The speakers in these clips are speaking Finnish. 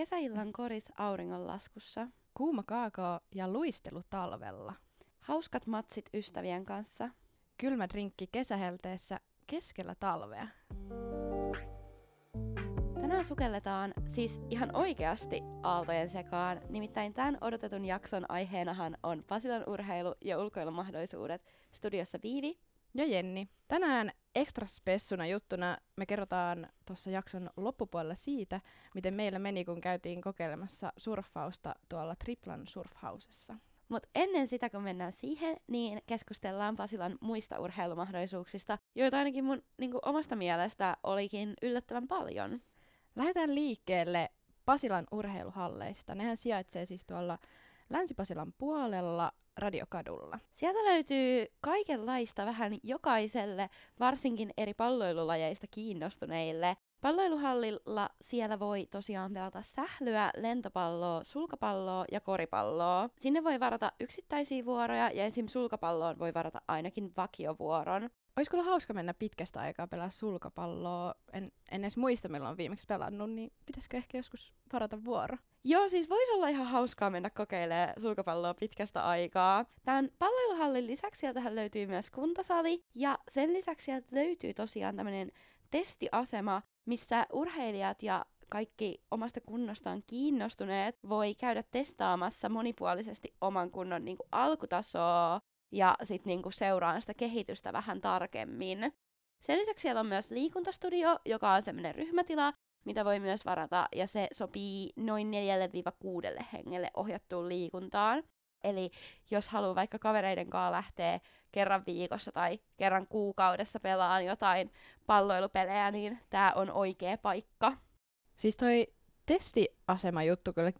Kesäillan koris auringonlaskussa. Kuuma kaakao ja luistelu talvella. Hauskat matsit ystävien kanssa. Kylmä drinkki kesähelteessä keskellä talvea. Tänään sukelletaan siis ihan oikeasti aaltojen sekaan. Nimittäin tämän odotetun jakson aiheenahan on Pasilan urheilu- ja ulkoilumahdollisuudet. Studiossa Viivi. Ja Jenni. Tänään ekstra spessuna juttuna me kerrotaan tuossa jakson loppupuolella siitä, miten meillä meni, kun käytiin kokeilemassa surffausta tuolla Triplan surfhausessa. Mutta ennen sitä, kun mennään siihen, niin keskustellaan Pasilan muista urheilumahdollisuuksista, joita ainakin mun niin omasta mielestä olikin yllättävän paljon. Lähdetään liikkeelle Pasilan urheiluhalleista. Nehän sijaitsee siis tuolla Länsi-Pasilan puolella Radiokadulla. Sieltä löytyy kaikenlaista vähän jokaiselle, varsinkin eri palloilulajeista kiinnostuneille. Palloiluhallilla siellä voi tosiaan pelata sählyä, lentopalloa, sulkapalloa ja koripalloa. Sinne voi varata yksittäisiä vuoroja ja esim. sulkapalloon voi varata ainakin vakiovuoron. Olisi kyllä hauska mennä pitkästä aikaa pelaa sulkapalloa. En, en edes muista, milloin on viimeksi pelannut, niin pitäisikö ehkä joskus varata vuoro? Joo, siis voisi olla ihan hauskaa mennä kokeilemaan sulkapalloa pitkästä aikaa. Tämän palloiluhallin lisäksi sieltähän löytyy myös kuntasali, ja sen lisäksi sieltä löytyy tosiaan tämmöinen testiasema, missä urheilijat ja kaikki omasta kunnostaan kiinnostuneet voi käydä testaamassa monipuolisesti oman kunnon niin kuin, alkutasoa ja sitten niinku seuraan sitä kehitystä vähän tarkemmin. Sen lisäksi siellä on myös liikuntastudio, joka on semmoinen ryhmätila, mitä voi myös varata, ja se sopii noin 4-6 hengelle ohjattuun liikuntaan. Eli jos haluaa vaikka kavereiden kanssa lähteä kerran viikossa tai kerran kuukaudessa pelaan jotain palloilupelejä, niin tämä on oikea paikka. Siis toi testiasema juttu kyllä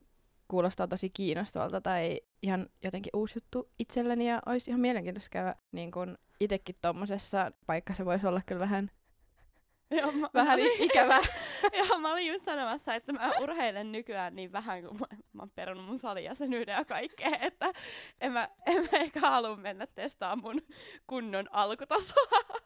kuulostaa tosi kiinnostavalta tai ihan jotenkin uusi juttu itselleni ja olisi ihan mielenkiintoista käydä niin kun itsekin tuommoisessa paikka se voisi olla kyllä vähän Joo, mä, vähän mä Joo, mä olin just sanomassa, että mä urheilen nykyään niin vähän, kun mä, mä oon perunut mun salijäsenyyden ja kaikkea, että en mä, en mä ehkä halua mennä testaamaan mun kunnon alkutasoa.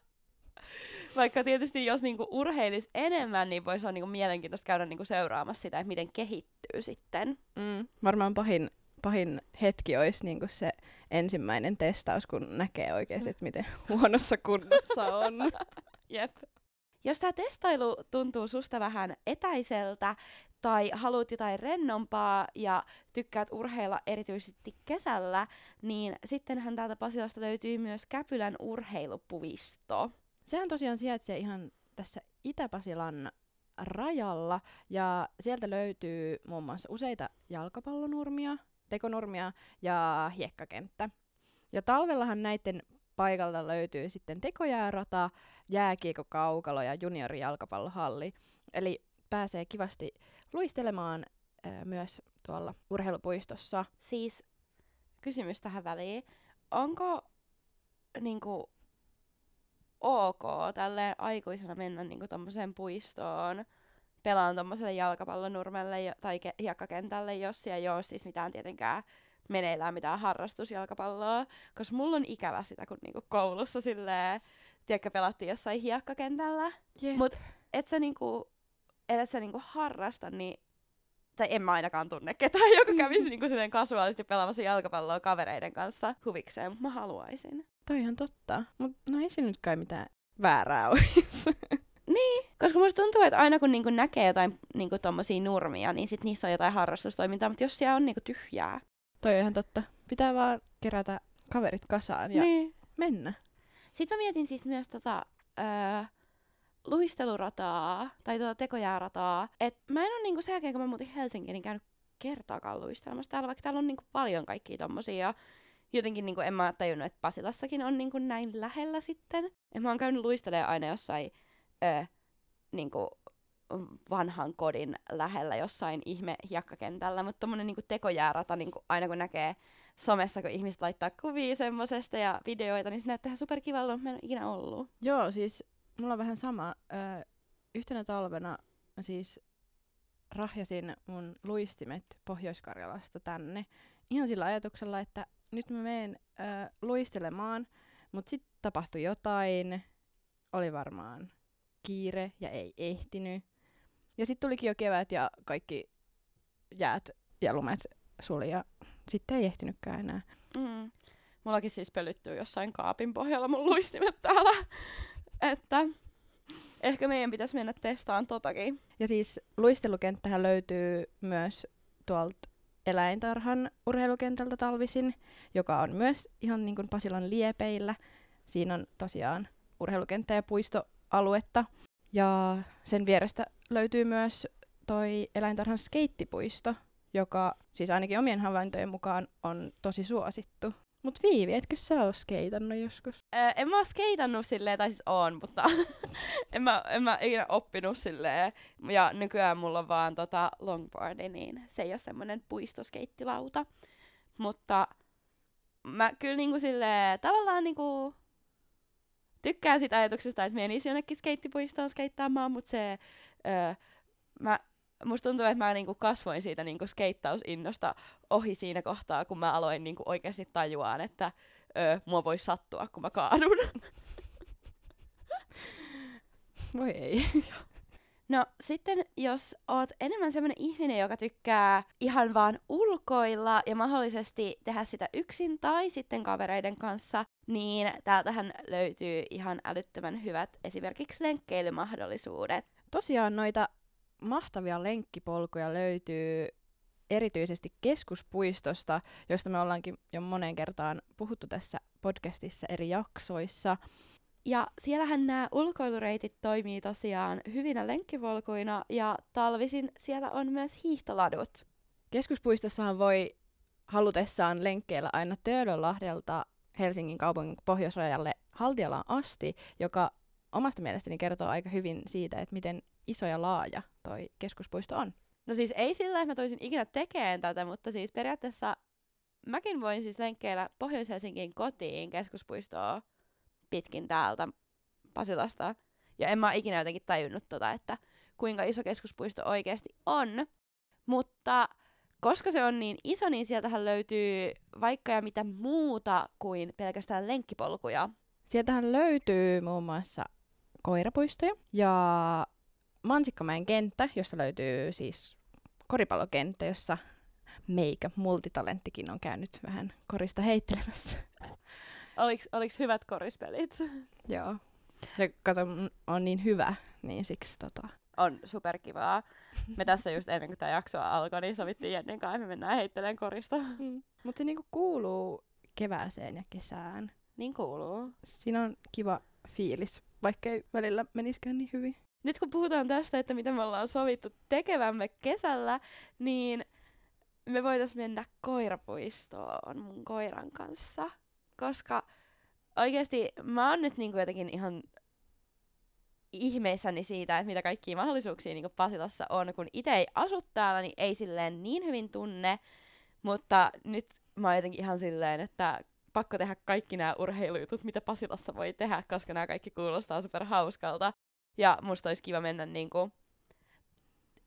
Vaikka tietysti jos niinku urheilis enemmän, niin voisi olla niinku mielenkiintoista käydä niinku seuraamassa sitä, että miten kehittyy sitten. Mm, varmaan pahin, pahin hetki olisi niinku se ensimmäinen testaus, kun näkee oikeasti, että miten huonossa kunnossa on. Jep. Jos tämä testailu tuntuu susta vähän etäiseltä tai haluat jotain rennompaa ja tykkäät urheilla erityisesti kesällä, niin sittenhän täältä Pasilasta löytyy myös Käpylän urheilupuisto. Sehän tosiaan sijaitsee ihan tässä Itä-Pasilan rajalla ja sieltä löytyy muun muassa useita jalkapallonurmia, tekonurmia ja hiekkakenttä. Ja talvellahan näiden paikalta löytyy sitten tekojäärata, jääkiekkokaukalo ja juniorijalkapallohalli. Eli pääsee kivasti luistelemaan ää, myös tuolla urheilupuistossa. Siis kysymys tähän väliin. Onko niinku, ok tälleen aikuisena mennä niinku tommoseen puistoon pelaan tommoselle jalkapallonurmelle tai ke- hiekkakentälle, jos siellä ei ole siis mitään tietenkään meneillään mitään harrastusjalkapalloa, koska mulla on ikävä sitä, kun niinku koulussa silleen, tiedätkö, pelattiin jossain hiekkakentällä, Jep. mut et sä niinku, et sä niinku harrasta, niin tai en mä ainakaan tunne ketään, joka kävisi niinku silleen kasuaalisti pelaamassa jalkapalloa kavereiden kanssa huvikseen, mutta mä haluaisin. Toi ihan totta. Mutta no ei se nyt kai mitään väärää olisi. Niin, koska musta tuntuu, että aina kun niinku näkee jotain niinku tommosia nurmia, niin sit niissä on jotain harrastustoimintaa, mutta jos siellä on niinku tyhjää. Toi on ihan totta. Pitää vaan kerätä kaverit kasaan ja Niin. mennä. Sitten mä mietin siis myös tota, öö, luistelurataa, tai tuota tekojäärataa. Et mä en ole niinku sen jälkeen, kun mä muutin Helsinkiin, niin käynyt kertaakaan luistelemassa täällä, vaikka täällä on niinku paljon kaikkia tommosia. Jotenkin niinku en mä tajunnut, että Pasilassakin on niinku näin lähellä sitten. Et mä oon käynyt luistelemaan aina jossain öö, niinku vanhan kodin lähellä jossain ihme hiekkakentällä, mutta tommonen niinku tekojäärata, niinku aina kun näkee somessa, kun ihmiset laittaa kuvia semmosesta ja videoita, niin se näyttää ihan superkivalta, mutta mä en ikinä ollut. Joo, siis mulla on vähän sama. Ö, yhtenä talvena siis rahjasin mun luistimet Pohjois-Karjalasta tänne ihan sillä ajatuksella, että nyt mä menen ö, luistelemaan, mutta sitten tapahtui jotain, oli varmaan kiire ja ei ehtinyt. Ja sitten tulikin jo kevät ja kaikki jäät ja lumet suli ja sitten ei ehtinytkään enää. Mm. Mullakin siis pölyttyy jossain kaapin pohjalla mun luistimet täällä. että ehkä meidän pitäisi mennä testaan totakin. Ja siis luistelukenttähän löytyy myös tuolta eläintarhan urheilukentältä talvisin, joka on myös ihan niin kuin Pasilan liepeillä. Siinä on tosiaan urheilukenttä ja puistoaluetta. Ja sen vierestä löytyy myös toi eläintarhan skeittipuisto, joka siis ainakin omien havaintojen mukaan on tosi suosittu. Mut Viivi, etkö sä oo skeitannut joskus? Öö, en mä oo skeitannut silleen, tai siis oon, mutta en, mä, en mä ikinä oppinut silleen. Ja nykyään mulla on vaan tota longboardi, niin se ei ole semmonen puistoskeittilauta. Mutta mä kyllä niinku silleen, tavallaan niinku tykkään sitä ajatuksesta, että menisi jonnekin skeittipuistoon skeittaamaan, mutta se, öö, mä musta tuntuu, että mä niinku kasvoin siitä niinku skeittausinnosta ohi siinä kohtaa, kun mä aloin niinku oikeasti tajuaan, että öö, mua voi sattua, kun mä kaadun. Voi ei. No sitten jos oot enemmän semmoinen ihminen, joka tykkää ihan vaan ulkoilla ja mahdollisesti tehdä sitä yksin tai sitten kavereiden kanssa, niin täältähän löytyy ihan älyttömän hyvät esimerkiksi lenkkeilymahdollisuudet. Tosiaan noita mahtavia lenkkipolkuja löytyy erityisesti keskuspuistosta, josta me ollaankin jo moneen kertaan puhuttu tässä podcastissa eri jaksoissa. Ja siellähän nämä ulkoilureitit toimii tosiaan hyvinä lenkkipolkuina ja talvisin siellä on myös hiihtoladut. Keskuspuistossahan voi halutessaan lenkkeillä aina Töölönlahdelta Helsingin kaupungin pohjoisrajalle Haltialaan asti, joka omasta mielestäni kertoo aika hyvin siitä, että miten iso ja laaja toi keskuspuisto on. No siis ei sillä, että mä toisin ikinä tekemään tätä, mutta siis periaatteessa mäkin voin siis lenkkeillä Pohjois-Helsingin kotiin keskuspuistoa pitkin täältä Pasilasta. Ja en mä ikinä jotenkin tajunnut tota, että kuinka iso keskuspuisto oikeasti on. Mutta koska se on niin iso, niin sieltähän löytyy vaikka ja mitä muuta kuin pelkästään lenkkipolkuja. Sieltähän löytyy muun muassa koirapuistoja ja Mansikkamäen kenttä, jossa löytyy siis koripallokenttä, jossa meikä multitalenttikin on käynyt vähän korista heittelemässä. Oliks, oliks hyvät korispelit? Joo. Ja kato, on niin hyvä, niin siksi tota... On superkivaa. Me tässä just ennen kuin tämä jakso alkoi, niin sovittiin Jennen kanssa, me mennään heittelemään korista. Mm. Mutta se niinku kuuluu kevääseen ja kesään. Niin kuuluu. Siinä on kiva fiilis, vaikka ei välillä meniskään niin hyvin nyt kun puhutaan tästä, että mitä me ollaan sovittu tekevämme kesällä, niin me voitais mennä koirapuistoon mun koiran kanssa. Koska oikeasti mä oon nyt niinku jotenkin ihan ihmeissäni siitä, että mitä kaikkia mahdollisuuksia niinku Pasilassa on. Kun itse ei asu täällä, niin ei silleen niin hyvin tunne. Mutta nyt mä oon jotenkin ihan silleen, että pakko tehdä kaikki nämä urheilujutut, mitä Pasilassa voi tehdä, koska nämä kaikki kuulostaa super hauskalta. Ja musta olisi kiva mennä niinku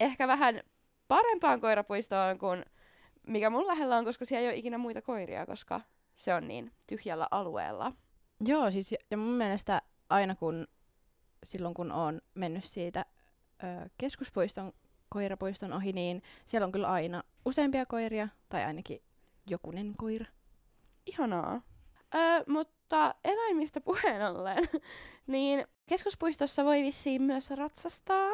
ehkä vähän parempaan koirapuistoon kuin mikä mun lähellä on, koska siellä ei ole ikinä muita koiria, koska se on niin tyhjällä alueella. Joo, siis ja mun mielestä aina kun silloin kun on mennyt siitä ö, keskuspuiston koirapuiston ohi, niin siellä on kyllä aina useampia koiria, tai ainakin jokunen koira. Ihanaa. Öö, mutta eläimistä puheen ollen, niin keskuspuistossa voi vissiin myös ratsastaa,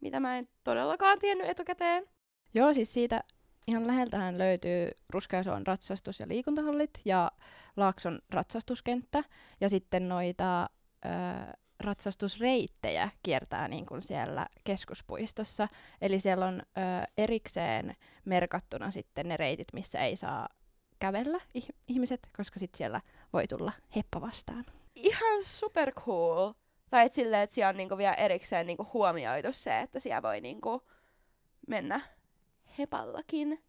mitä mä en todellakaan tiennyt etukäteen. Joo, siis siitä ihan läheltähän löytyy Ruskeasuon ratsastus- ja liikuntahallit ja Laakson ratsastuskenttä. Ja sitten noita ö, ratsastusreittejä kiertää niin kuin siellä keskuspuistossa. Eli siellä on ö, erikseen merkattuna sitten ne reitit, missä ei saa kävellä ihmiset, koska sitten siellä voi tulla heppa vastaan. Ihan super cool. Tai et silleen, että siellä on niinku vielä erikseen niinku huomioitu se, että siellä voi niinku mennä hepallakin.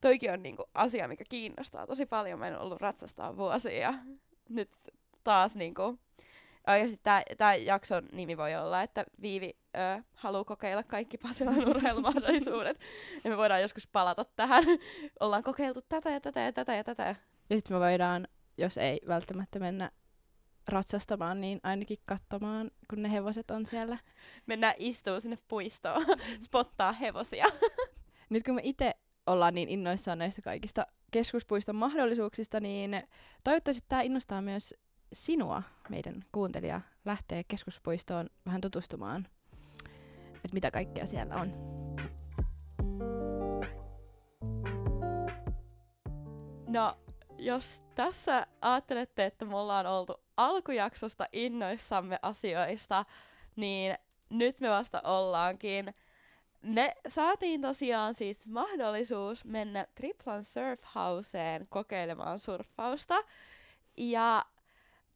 Toikin on niinku asia, mikä kiinnostaa tosi paljon. Mä en ollut ratsastaa vuosia. Nyt taas niinku Oikeasti tämä jakson nimi voi olla, että Viivi ö, haluaa kokeilla kaikki Pasilan urheilumahdollisuudet. ja me voidaan joskus palata tähän. Ollaan kokeiltu tätä ja tätä ja tätä ja tätä. Ja sitten me voidaan, jos ei välttämättä mennä ratsastamaan, niin ainakin katsomaan, kun ne hevoset on siellä. Mennään istuu sinne puistoon, spottaa hevosia. nyt kun me itse ollaan niin innoissaan näistä kaikista keskuspuiston mahdollisuuksista, niin toivottavasti tämä innostaa myös sinua, meidän kuuntelija, lähteä keskuspuistoon vähän tutustumaan, että mitä kaikkea siellä on. No, jos tässä ajattelette, että me ollaan oltu alkujaksosta innoissamme asioista, niin nyt me vasta ollaankin. Me saatiin tosiaan siis mahdollisuus mennä Triplan Surfhouseen kokeilemaan surffausta. Ja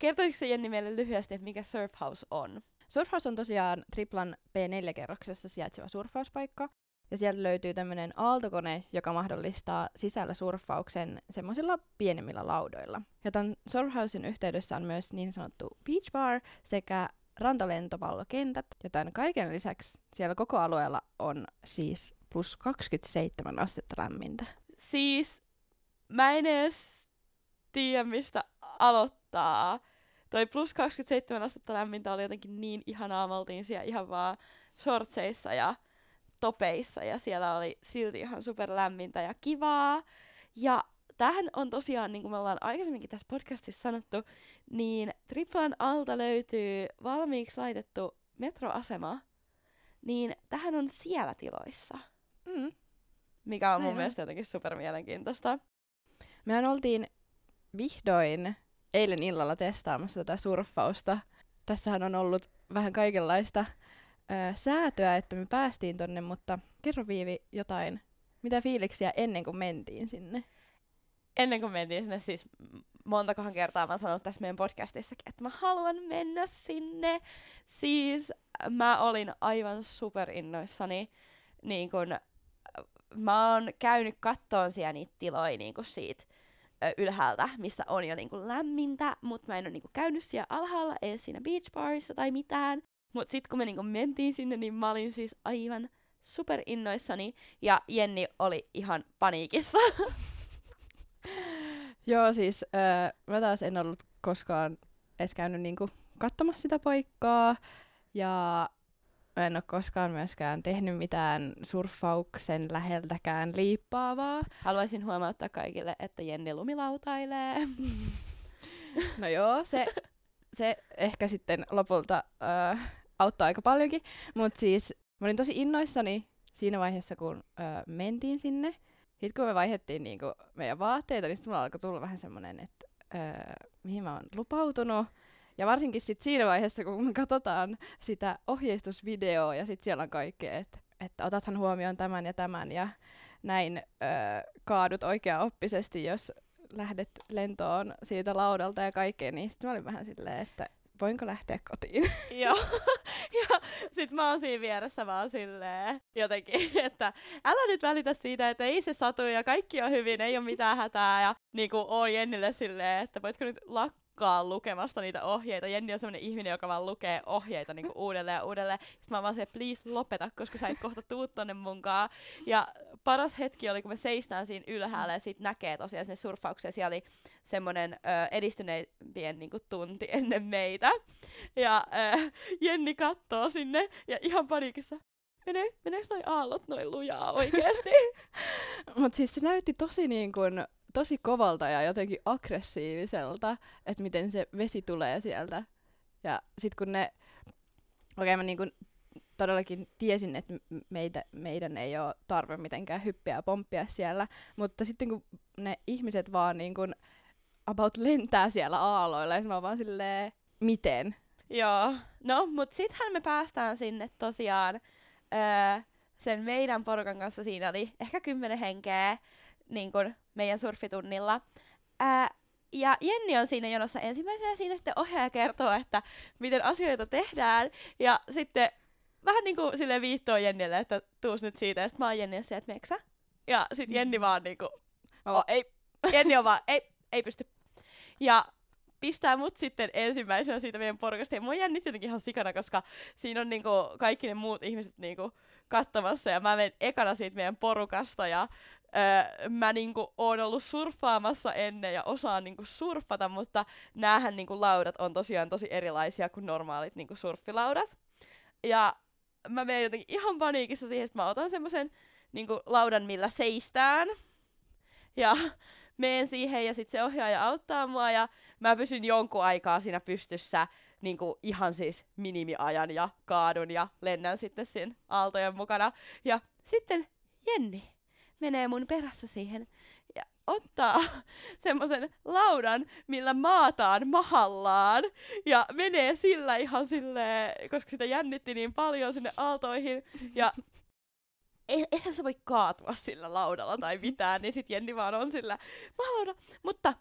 kertoisitko Jenni meille lyhyesti, että mikä Surfhouse on? Surfhouse on tosiaan Triplan P4-kerroksessa sijaitseva surffauspaikka. Ja sieltä löytyy tämmöinen aaltokone, joka mahdollistaa sisällä surffauksen semmoisilla pienemmillä laudoilla. Ja tämän Surfhousen yhteydessä on myös niin sanottu beach bar sekä rantalentopallokentät. Ja tämän kaiken lisäksi siellä koko alueella on siis plus 27 astetta lämmintä. Siis mä en edes tiedä, mistä aloittaa. Toi plus 27 astetta lämmintä oli jotenkin niin ihanaa. Me oltiin siellä ihan vaan shortseissa ja topeissa ja siellä oli silti ihan super lämmintä ja kivaa. Ja tähän on tosiaan, niin kuin me ollaan aikaisemminkin tässä podcastissa sanottu, niin Triplan alta löytyy valmiiksi laitettu metroasema, niin tähän on siellä tiloissa. Mm. Mikä on mun Aivan. mielestä jotenkin super mielenkiintoista. Mehän oltiin vihdoin eilen illalla testaamassa tätä surffausta. Tässähän on ollut vähän kaikenlaista ö, säätöä, että me päästiin tonne, mutta kerro Viivi jotain, mitä fiiliksiä ennen kuin mentiin sinne? Ennen kuin mentiin sinne siis montakohan kertaa mä oon sanonut tässä meidän podcastissakin, että mä haluan mennä sinne. Siis mä olin aivan super innoissani. Niin kun, mä oon käynyt kattoon siellä niitä tiloja niin kun siitä ylhäältä, missä on jo niin kun lämmintä, mutta mä en ole niin kun käynyt siellä alhaalla, ei siinä beach barissa tai mitään. Mutta sitten kun me niin kun mentiin sinne, niin mä olin siis aivan super innoissani ja Jenni oli ihan paniikissa. Joo, siis öö, mä taas en ollut koskaan edes käynyt niinku katsomassa sitä paikkaa. Ja mä en ole koskaan myöskään tehnyt mitään surffauksen läheltäkään liippaavaa. Haluaisin huomauttaa kaikille, että Jenni lumilautailee. No joo, se, se ehkä sitten lopulta öö, auttaa aika paljonkin. Mutta siis mä olin tosi innoissani siinä vaiheessa, kun öö, mentiin sinne. Sitten kun me vaihdettiin niinku meidän vaatteita, niin sitten mulla alkoi tulla vähän semmoinen, että öö, mihin mä oon lupautunut. Ja varsinkin sit siinä vaiheessa, kun me katsotaan sitä ohjeistusvideoa ja sitten siellä on kaikkea, että, että otathan huomioon tämän ja tämän ja näin öö, kaadut oikea-oppisesti, jos lähdet lentoon siitä laudalta ja kaikkea, niin sitten mä olin vähän silleen, että voinko lähteä kotiin? Joo. ja sit mä oon siinä vieressä vaan silleen jotenkin, että älä nyt välitä siitä, että ei se satu ja kaikki on hyvin, ei ole mitään hätää. Ja niinku oon Jennille silleen, että voitko nyt lakkaa lukemasta niitä ohjeita. Jenni on semmonen ihminen, joka vaan lukee ohjeita niinku uudelleen ja uudelleen. Sitten mä vaan se, please lopeta, koska sä et kohta tuu tonne munkaan. Ja paras hetki oli, kun me seistään siinä ylhäällä ja sit näkee tosiaan sen surffauksen. Siellä oli semmonen ö, edistyneempien niinku, tunti ennen meitä. Ja ö, Jenni kattoo sinne ja ihan paniikissa. Mene, meneekö noi aallot noin lujaa oikeesti? Mutta siis se näytti tosi niin kuin, tosi kovalta ja jotenkin aggressiiviselta, että miten se vesi tulee sieltä. Ja sitten kun ne, okei okay, mä niin kuin todellakin tiesin, että meitä, meidän ei ole tarve mitenkään hyppiä ja pomppia siellä, mutta sitten kun ne ihmiset vaan niin kuin about lentää siellä aaloilla, ja mä oon vaan silleen, miten? Joo. No, mut sittenhän me päästään sinne tosiaan öö, sen meidän porukan kanssa. Siinä oli ehkä kymmenen henkeä niin kun meidän surfitunnilla. Öö, ja Jenni on siinä jonossa ensimmäisenä siinä sitten ohjaaja kertoo, että miten asioita tehdään. Ja sitten vähän niin kuin sille viittoo Jennille, että tuus nyt siitä. Ja sitten mä oon Jenni ja että meksä? Ja sitten Jenni vaan niinku, Mä vaan, ei, Jenni on vaan, ei, ei pysty. Ja pistää mut sitten ensimmäisenä siitä meidän porukasta. Ja mua jännitti jotenkin ihan sikana, koska siinä on niinku kaikki ne muut ihmiset niinku katsomassa. Ja mä menen ekana siitä meidän porukasta ja öö, mä niinku oon ollut surffaamassa ennen ja osaan niinku surffata, mutta näähän niinku laudat on tosiaan tosi erilaisia kuin normaalit niinku surffilaudat. Ja mä menen jotenkin ihan paniikissa siihen, että mä otan semmoisen niinku laudan, millä seistään. Ja meen siihen ja sitten se ohjaaja auttaa mua ja mä pysyn jonkun aikaa siinä pystyssä niinku ihan siis minimiajan ja kaadun ja lennän sitten siinä aaltojen mukana. Ja sitten Jenni menee mun perässä siihen ja ottaa semmoisen laudan, millä maataan mahallaan ja menee sillä ihan silleen, koska sitä jännitti niin paljon sinne aaltoihin ja e- eihän se voi kaatua sillä laudalla tai mitään, niin sit Jenni vaan on sillä mahalauda. Mutta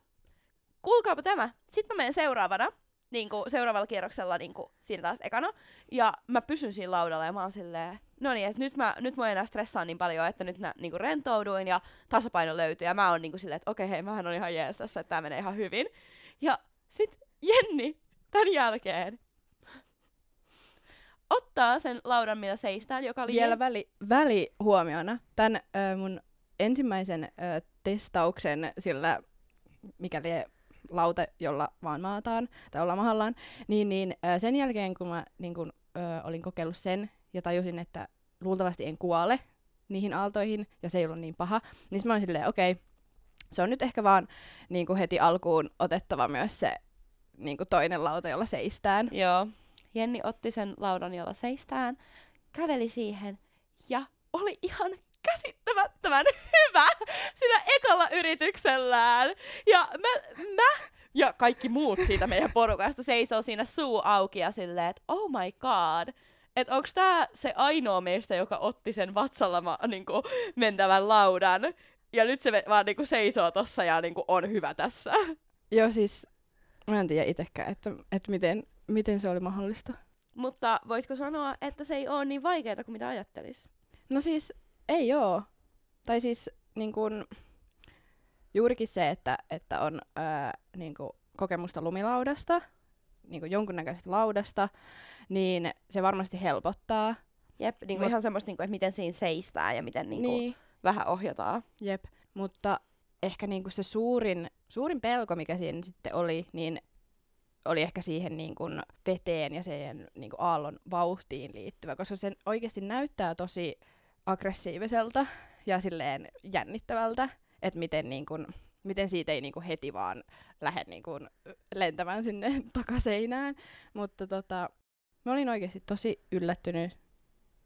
kuulkaapa tämä, sitten mä menen seuraavana niin kuin seuraavalla kierroksella niin kuin siinä taas ekana. Ja mä pysyn siinä laudalla ja mä oon silleen, no niin, että nyt mä, nyt mä enää stressaa niin paljon, että nyt mä niin kuin rentouduin ja tasapaino löytyy. Ja mä oon niin kuin silleen, että okei, hei, mähän on ihan jees tässä, että tää menee ihan hyvin. Ja sit Jenni tämän jälkeen ottaa sen laudan, millä seistään, joka oli... Vielä väli, välihuomiona. Tämän ö, mun ensimmäisen ö, testauksen sillä, mikäli lauta, jolla vaan maataan tai ollaan mahallaan, niin, niin ö, sen jälkeen kun mä niin kun, ö, olin kokeillut sen ja tajusin, että luultavasti en kuole niihin aaltoihin ja se ei ollut niin paha, niin mä olin silleen, okei, okay, se on nyt ehkä vaan niin heti alkuun otettava myös se niin toinen lauta, jolla seistään. Joo. Jenni otti sen laudan, jolla seistään, käveli siihen ja oli ihan käsittämättömän hyvä siinä ekalla yrityksellään. Ja mä, mä ja kaikki muut siitä meidän porukasta seisoo siinä suu auki ja silleen, että oh my god, että onko tämä se ainoa meistä, joka otti sen vatsalla ma, niinku, mentävän laudan. Ja nyt se vaan niinku, seisoo tossa ja niinku, on hyvä tässä. Joo, siis mä en tiedä itsekään, että, että miten, miten se oli mahdollista. Mutta voitko sanoa, että se ei ole niin vaikeaa kuin mitä ajattelis? No siis ei oo. Tai siis niin kun, juurikin se, että, että on ää, niin kun, kokemusta lumilaudasta, niin kun jonkunnäköisestä laudasta, niin se varmasti helpottaa. Jep, niin kuin Mut, ihan semmoista, niin kuin, että miten siinä seistää ja miten niin kuin, niin. vähän ohjataan. Jep, mutta ehkä niin kuin se suurin, suurin pelko, mikä siinä sitten oli, niin oli ehkä siihen niin kuin veteen ja sen niin kuin aallon vauhtiin liittyvä, koska se oikeasti näyttää tosi aggressiiviselta ja silleen jännittävältä, että miten, niin kuin, miten siitä ei niin kuin heti vaan lähde niin kuin lentämään sinne takaseinään. Mutta tota, mä olin oikeasti tosi yllättynyt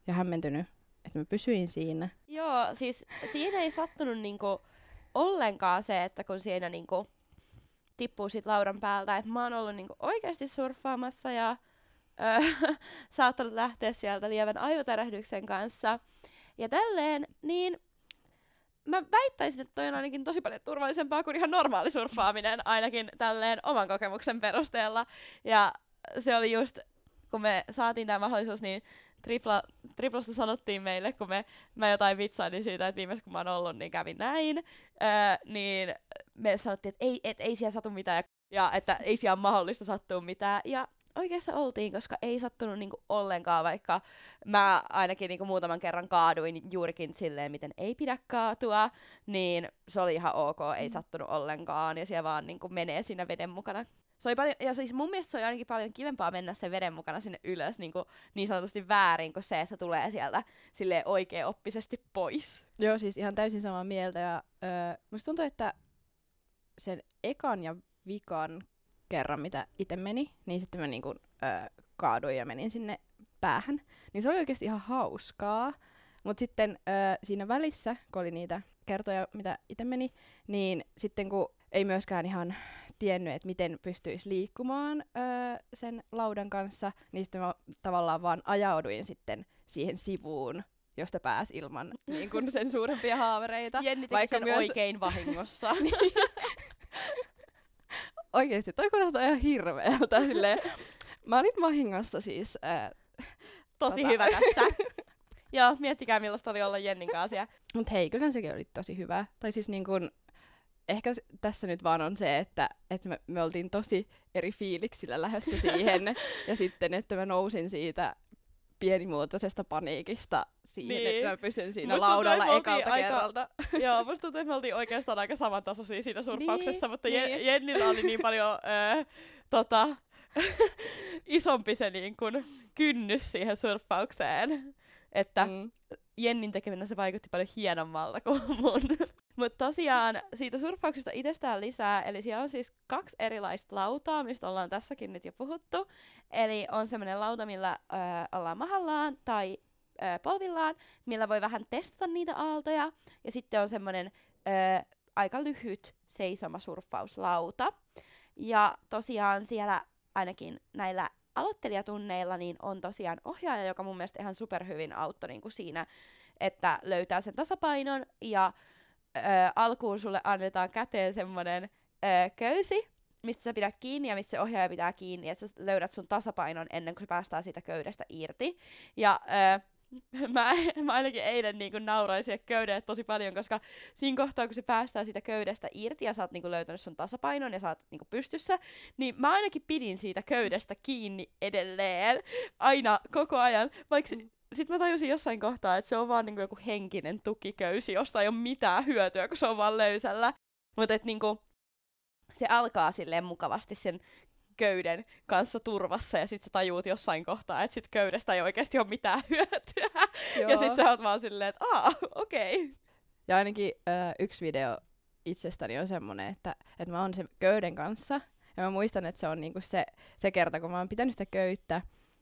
ja hämmentynyt, että mä pysyin siinä. Joo, siis siinä ei sattunut niinku ollenkaan se, että kun siinä niinku tippuu sit laudan päältä, että mä oon ollut niinku oikeasti surffaamassa ja öö, saattanut lähteä sieltä lievän aivotärähdyksen kanssa. Ja tälleen, niin mä väittäisin, että toi on ainakin tosi paljon turvallisempaa kuin ihan normaali surffaaminen, ainakin tälleen oman kokemuksen perusteella. Ja se oli just, kun me saatiin tämä mahdollisuus, niin tripla, triplasta sanottiin meille, kun me, mä jotain vitsailin siitä, että viimeis kun mä oon ollut, niin kävin näin, öö, niin me sanottiin, että ei, et, ei siellä satu mitään, ja että ei siellä mahdollista sattua mitään. Ja oikeassa oltiin, koska ei sattunut niinku ollenkaan, vaikka mä ainakin niinku muutaman kerran kaaduin juurikin silleen, miten ei pidä kaatua, niin se oli ihan ok, ei mm. sattunut ollenkaan, ja siellä vaan niinku menee siinä veden mukana. Se oli paljon, ja siis mun mielestä se oli ainakin paljon kivempaa mennä sen veden mukana sinne ylös niin, kuin, niin sanotusti väärin kuin se, että tulee sieltä sille oikea-oppisesti pois. Joo, siis ihan täysin samaa mieltä. Ja, öö, musta tuntuu, että sen ekan ja vikan kerran, mitä itse meni, niin sitten mä niinku, öö, kaaduin ja menin sinne päähän. Niin se oli oikeasti ihan hauskaa. Mutta sitten öö, siinä välissä, kun oli niitä kertoja, mitä itse meni, niin sitten kun ei myöskään ihan tiennyt, että miten pystyisi liikkumaan öö, sen laudan kanssa, niin sitten mä tavallaan vaan ajauduin sitten siihen sivuun, josta pääsi ilman niin kun sen suurempia haavereita. Jenni vaikka sen myös... oikein vahingossa. niin. Oikeesti, toi kuulostaa ihan hirveältä. Silleen. Mä olin vahingossa siis. Ää, tosi tota... hyvä tässä. Joo, miettikää millaista oli olla Jennin kanssa. Mut hei, kyllä sekin oli tosi hyvä. Tai siis niin kun, ehkä tässä nyt vaan on se, että, että me, me oltiin tosi eri fiiliksillä lähdössä siihen. ja sitten, että mä nousin siitä pienimuotoisesta paniikista siihen, niin. että mä pysyn siinä musta laudalla tuntuu, ekalta aika, kerralta. Joo, musta tuntuu, että me oltiin oikeastaan aika samantasoisia siinä surffauksessa, niin, mutta niin. Jennillä oli niin paljon äh, tota, isompi se niin kun, kynnys siihen surffaukseen, että mm. Jennin tekeminen se vaikutti paljon hienommalta kuin mun. Mutta tosiaan siitä surffauksesta itsestään lisää, eli siellä on siis kaksi erilaista lautaa, mistä ollaan tässäkin nyt jo puhuttu. Eli on semmoinen lauta, millä ö, ollaan mahallaan tai ö, polvillaan, millä voi vähän testata niitä aaltoja. Ja sitten on semmoinen aika lyhyt seisomasurffauslauta. Ja tosiaan siellä ainakin näillä aloittelijatunneilla niin on tosiaan ohjaaja, joka mun mielestä ihan superhyvin auttoi niin kuin siinä, että löytää sen tasapainon ja ö, alkuun sulle annetaan käteen semmoinen köysi, mistä sä pidät kiinni ja mistä se ohjaaja pitää kiinni, että sä löydät sun tasapainon ennen kuin se päästään siitä köydestä irti. Ja ö, mä, mä ainakin eilen niin nauroin siihen köydelle tosi paljon, koska siinä kohtaa, kun se päästää siitä köydestä irti ja sä oot niin löytänyt sun tasapainon ja sä oot niin pystyssä, niin mä ainakin pidin siitä köydestä kiinni edelleen aina koko ajan, vaikka sitten mä tajusin jossain kohtaa, että se on vaan niinku joku henkinen tukiköysi, josta ei ole mitään hyötyä, kun se on vaan löysällä. Mutta niinku, se alkaa silleen mukavasti sen köyden kanssa turvassa ja sitten sä tajuut jossain kohtaa, että sit köydestä ei oikeasti ole mitään hyötyä. Joo. Ja sitten sä oot vaan silleen, että aa, okei. Okay. Ja ainakin äh, yksi video itsestäni on semmonen, että, että mä oon sen köyden kanssa ja mä muistan, että se on niinku se, se kerta, kun mä oon pitänyt sitä köyttä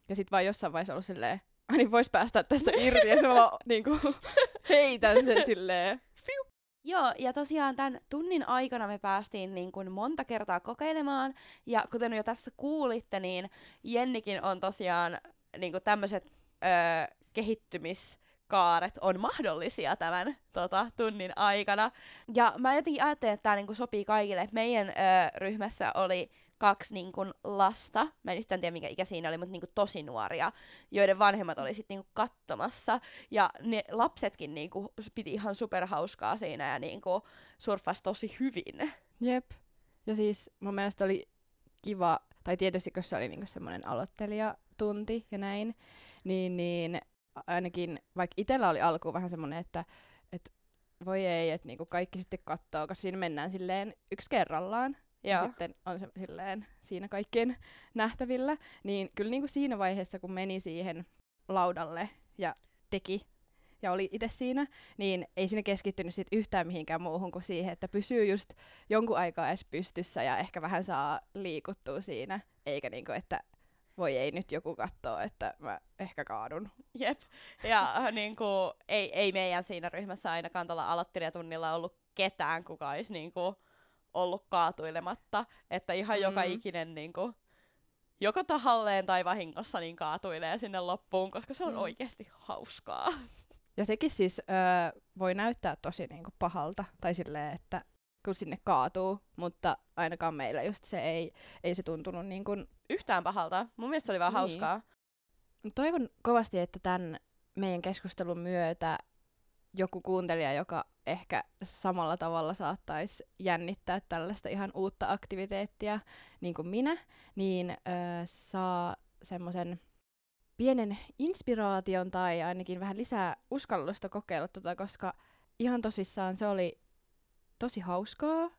ja sitten vaan jossain vaiheessa ollut silleen, niin vois päästä tästä irti ja se vaan niinku heitän sen silleen. Fiu. Joo, ja tosiaan tämän tunnin aikana me päästiin niin kuin monta kertaa kokeilemaan, ja kuten jo tässä kuulitte, niin Jennikin on tosiaan niin kuin tämmöiset öö, kehittymiskaaret on mahdollisia tämän tota, tunnin aikana. Ja mä jotenkin ajattelin, että tämä niin kuin sopii kaikille. Meidän öö, ryhmässä oli kaksi niin kuin, lasta, mä en yhtään tiedä mikä ikä siinä oli, mutta niin kuin, tosi nuoria, joiden vanhemmat oli sitten niin katsomassa. Ja ne lapsetkin niin kuin, piti ihan superhauskaa siinä ja niin kuin, surffasi tosi hyvin. Jep. Ja siis mun mielestä oli kiva, tai tietysti kun se oli niin semmoinen aloittelijatunti ja näin, niin, niin ainakin vaikka itsellä oli alkuun vähän semmoinen, että, että voi ei, että niinku kaikki sitten katsoo, koska siinä mennään silleen yksi kerrallaan. Ja sitten on se silleen siinä kaikkien nähtävillä. Niin kyllä niin kuin siinä vaiheessa, kun meni siihen laudalle ja teki ja oli itse siinä, niin ei siinä keskittynyt sit yhtään mihinkään muuhun kuin siihen, että pysyy just jonkun aikaa edes pystyssä ja ehkä vähän saa liikuttua siinä, eikä niinku, että voi ei nyt joku katsoo, että mä ehkä kaadun. Jep. Ja äh, niinku, ei, ei meidän siinä ryhmässä ainakaan tuolla aloittelijatunnilla ollut ketään, kuka olisi niinku, ollut kaatuilematta, että ihan mm. joka ikinen niin kuin, joko tahalleen tai vahingossa niin kaatuilee sinne loppuun, koska se on mm. oikeasti hauskaa. Ja sekin siis öö, voi näyttää tosi niin kuin, pahalta, tai silleen, että kun sinne kaatuu, mutta ainakaan meillä just se ei, ei se tuntunut niin kuin... Yhtään pahalta. Mun mielestä se oli vaan niin. hauskaa. Toivon kovasti, että tämän meidän keskustelun myötä joku kuuntelija, joka ehkä samalla tavalla saattaisi jännittää tällaista ihan uutta aktiviteettia, niin kuin minä, niin ö, saa semmoisen pienen inspiraation tai ainakin vähän lisää uskallusta kokeilla tota, koska ihan tosissaan se oli tosi hauskaa,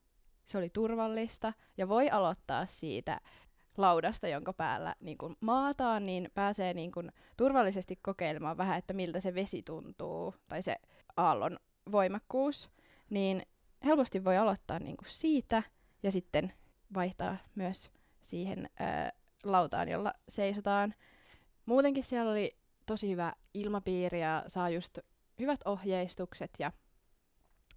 se oli turvallista ja voi aloittaa siitä laudasta, jonka päällä niin kun maataan, niin pääsee niin kun turvallisesti kokeilemaan vähän, että miltä se vesi tuntuu tai se aallon voimakkuus, niin helposti voi aloittaa niin kuin siitä ja sitten vaihtaa myös siihen ää, lautaan, jolla seisotaan. Muutenkin siellä oli tosi hyvä ilmapiiri ja saa just hyvät ohjeistukset ja,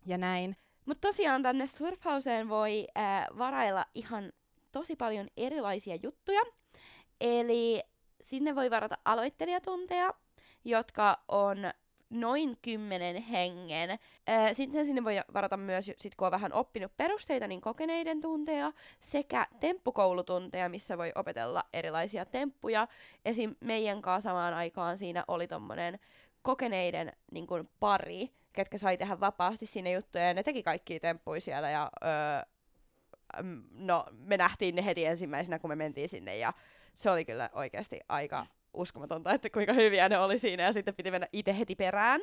ja näin. Mutta tosiaan tänne surfhauseen voi ää, varailla ihan tosi paljon erilaisia juttuja. Eli sinne voi varata aloittelijatunteja, jotka on noin kymmenen hengen. Sitten sinne voi varata myös, sit kun on vähän oppinut perusteita, niin kokeneiden tunteja sekä temppukoulutunteja, missä voi opetella erilaisia temppuja. Esim. meidän kanssa samaan aikaan siinä oli tommonen kokeneiden niin kun, pari, ketkä sai tehdä vapaasti sinne juttuja, ja ne teki kaikki temppuja siellä, ja öö, no, me nähtiin ne heti ensimmäisenä, kun me mentiin sinne, ja se oli kyllä oikeasti aika uskomatonta, että kuinka hyviä ne oli siinä ja sitten piti mennä itse heti perään.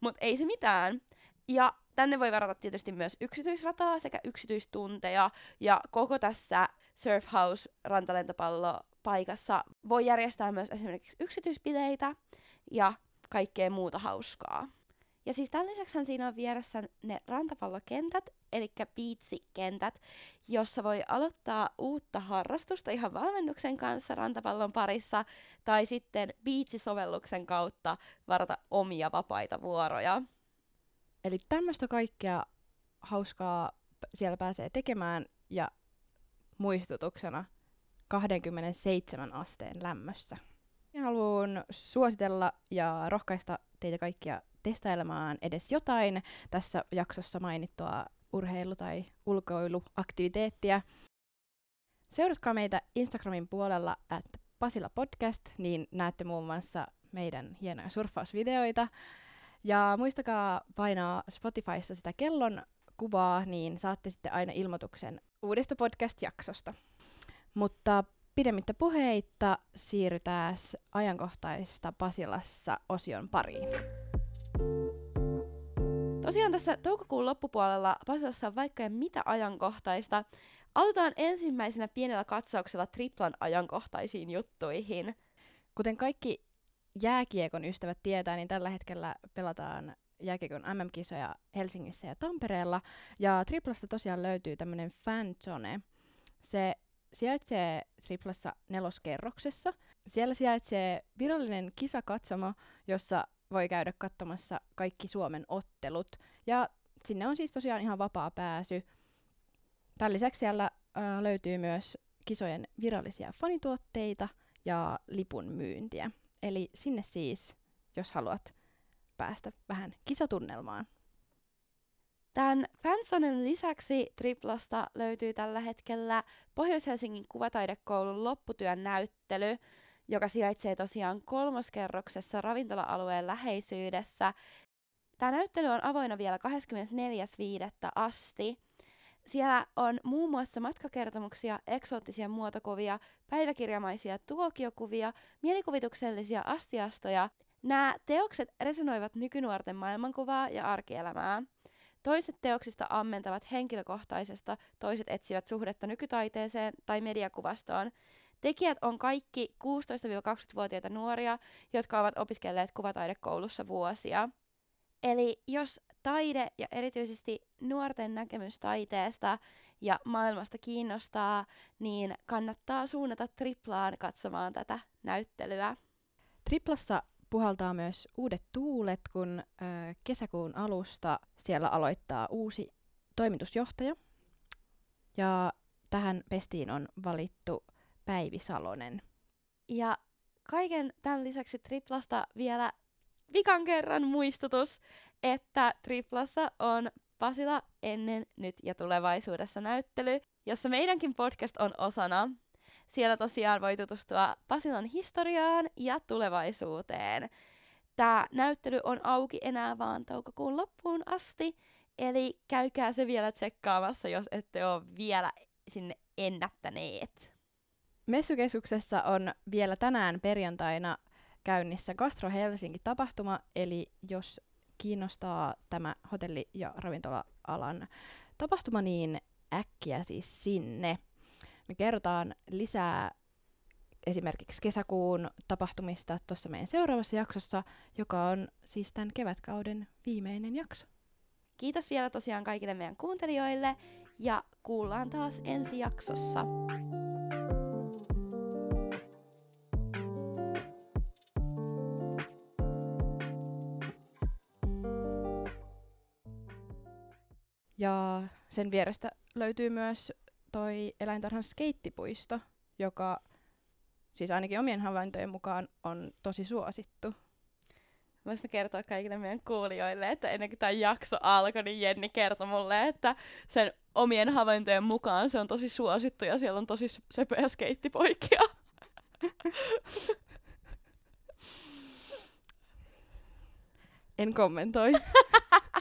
Mutta ei se mitään. Ja tänne voi varata tietysti myös yksityisrataa sekä yksityistunteja. Ja koko tässä Surf House rantalentopallo paikassa voi järjestää myös esimerkiksi yksityispileitä. Ja kaikkea muuta hauskaa. Ja siis tämän lisäksi siinä on vieressä ne rantapallokentät, eli piitsikentät, jossa voi aloittaa uutta harrastusta ihan valmennuksen kanssa rantapallon parissa, tai sitten biitsisovelluksen kautta varata omia vapaita vuoroja. Eli tämmöistä kaikkea hauskaa siellä pääsee tekemään, ja muistutuksena 27 asteen lämmössä. Haluan suositella ja rohkaista teitä kaikkia testailemaan edes jotain tässä jaksossa mainittua urheilu- tai ulkoiluaktiviteettia. Seuratkaa meitä Instagramin puolella at Pasila Podcast, niin näette muun muassa meidän hienoja surffausvideoita. Ja muistakaa painaa Spotifyssa sitä kellon kuvaa, niin saatte sitten aina ilmoituksen uudesta podcast-jaksosta. Mutta pidemmittä puheitta siirrytään ajankohtaista Pasilassa osion pariin. Tosiaan tässä toukokuun loppupuolella Pasilassa on vaikka ja mitä ajankohtaista. Aloitetaan ensimmäisenä pienellä katsauksella triplan ajankohtaisiin juttuihin. Kuten kaikki jääkiekon ystävät tietää, niin tällä hetkellä pelataan jääkiekon MM-kisoja Helsingissä ja Tampereella. Ja Triplasta tosiaan löytyy tämmöinen fanzone. Se sijaitsee Triplassa neloskerroksessa. Siellä sijaitsee virallinen kisakatsomo, jossa voi käydä katsomassa kaikki Suomen ottelut. Ja sinne on siis tosiaan ihan vapaa pääsy. Tämän lisäksi siellä ö, löytyy myös kisojen virallisia fanituotteita ja lipun myyntiä. Eli sinne siis, jos haluat päästä vähän kisatunnelmaan. Tämän Fansonen lisäksi Triplasta löytyy tällä hetkellä Pohjois-Helsingin kuvataidekoulun lopputyön näyttely, joka sijaitsee tosiaan kolmoskerroksessa ravintola-alueen läheisyydessä. Tämä näyttely on avoinna vielä 24.5. asti. Siellä on muun muassa matkakertomuksia, eksoottisia muotokuvia, päiväkirjamaisia tuokiokuvia, mielikuvituksellisia astiastoja. Nämä teokset resonoivat nykynuorten maailmankuvaa ja arkielämää. Toiset teoksista ammentavat henkilökohtaisesta, toiset etsivät suhdetta nykytaiteeseen tai mediakuvastoon. Tekijät on kaikki 16-20-vuotiaita nuoria, jotka ovat opiskelleet kuvataidekoulussa vuosia. Eli jos taide ja erityisesti nuorten näkemys taiteesta ja maailmasta kiinnostaa, niin kannattaa suunnata Triplaan katsomaan tätä näyttelyä. Triplassa puhaltaa myös uudet tuulet, kun ö, kesäkuun alusta siellä aloittaa uusi toimitusjohtaja. Ja tähän pestiin on valittu Päivi Salonen. Ja kaiken tämän lisäksi Triplasta vielä vikan kerran muistutus, että Triplassa on Pasila ennen, nyt ja tulevaisuudessa näyttely, jossa meidänkin podcast on osana. Siellä tosiaan voi tutustua Pasilan historiaan ja tulevaisuuteen. Tämä näyttely on auki enää vaan toukokuun loppuun asti, eli käykää se vielä tsekkaamassa, jos ette ole vielä sinne ennättäneet. Messukeskuksessa on vielä tänään perjantaina käynnissä Gastro Helsinki-tapahtuma, eli jos kiinnostaa tämä hotelli- ja ravintola-alan tapahtuma, niin äkkiä siis sinne. Me kerrotaan lisää esimerkiksi kesäkuun tapahtumista tuossa meidän seuraavassa jaksossa, joka on siis tämän kevätkauden viimeinen jakso. Kiitos vielä tosiaan kaikille meidän kuuntelijoille ja kuullaan taas ensi jaksossa. Ja sen vierestä löytyy myös toi eläintarhan skeittipuisto, joka siis ainakin omien havaintojen mukaan on tosi suosittu. Voisimme kertoa kaikille meidän kuulijoille, että ennen kuin tämä jakso alkoi, niin Jenni kertoi mulle, että sen omien havaintojen mukaan se on tosi suosittu ja siellä on tosi söpöjä skeittipoikia. En kommentoi.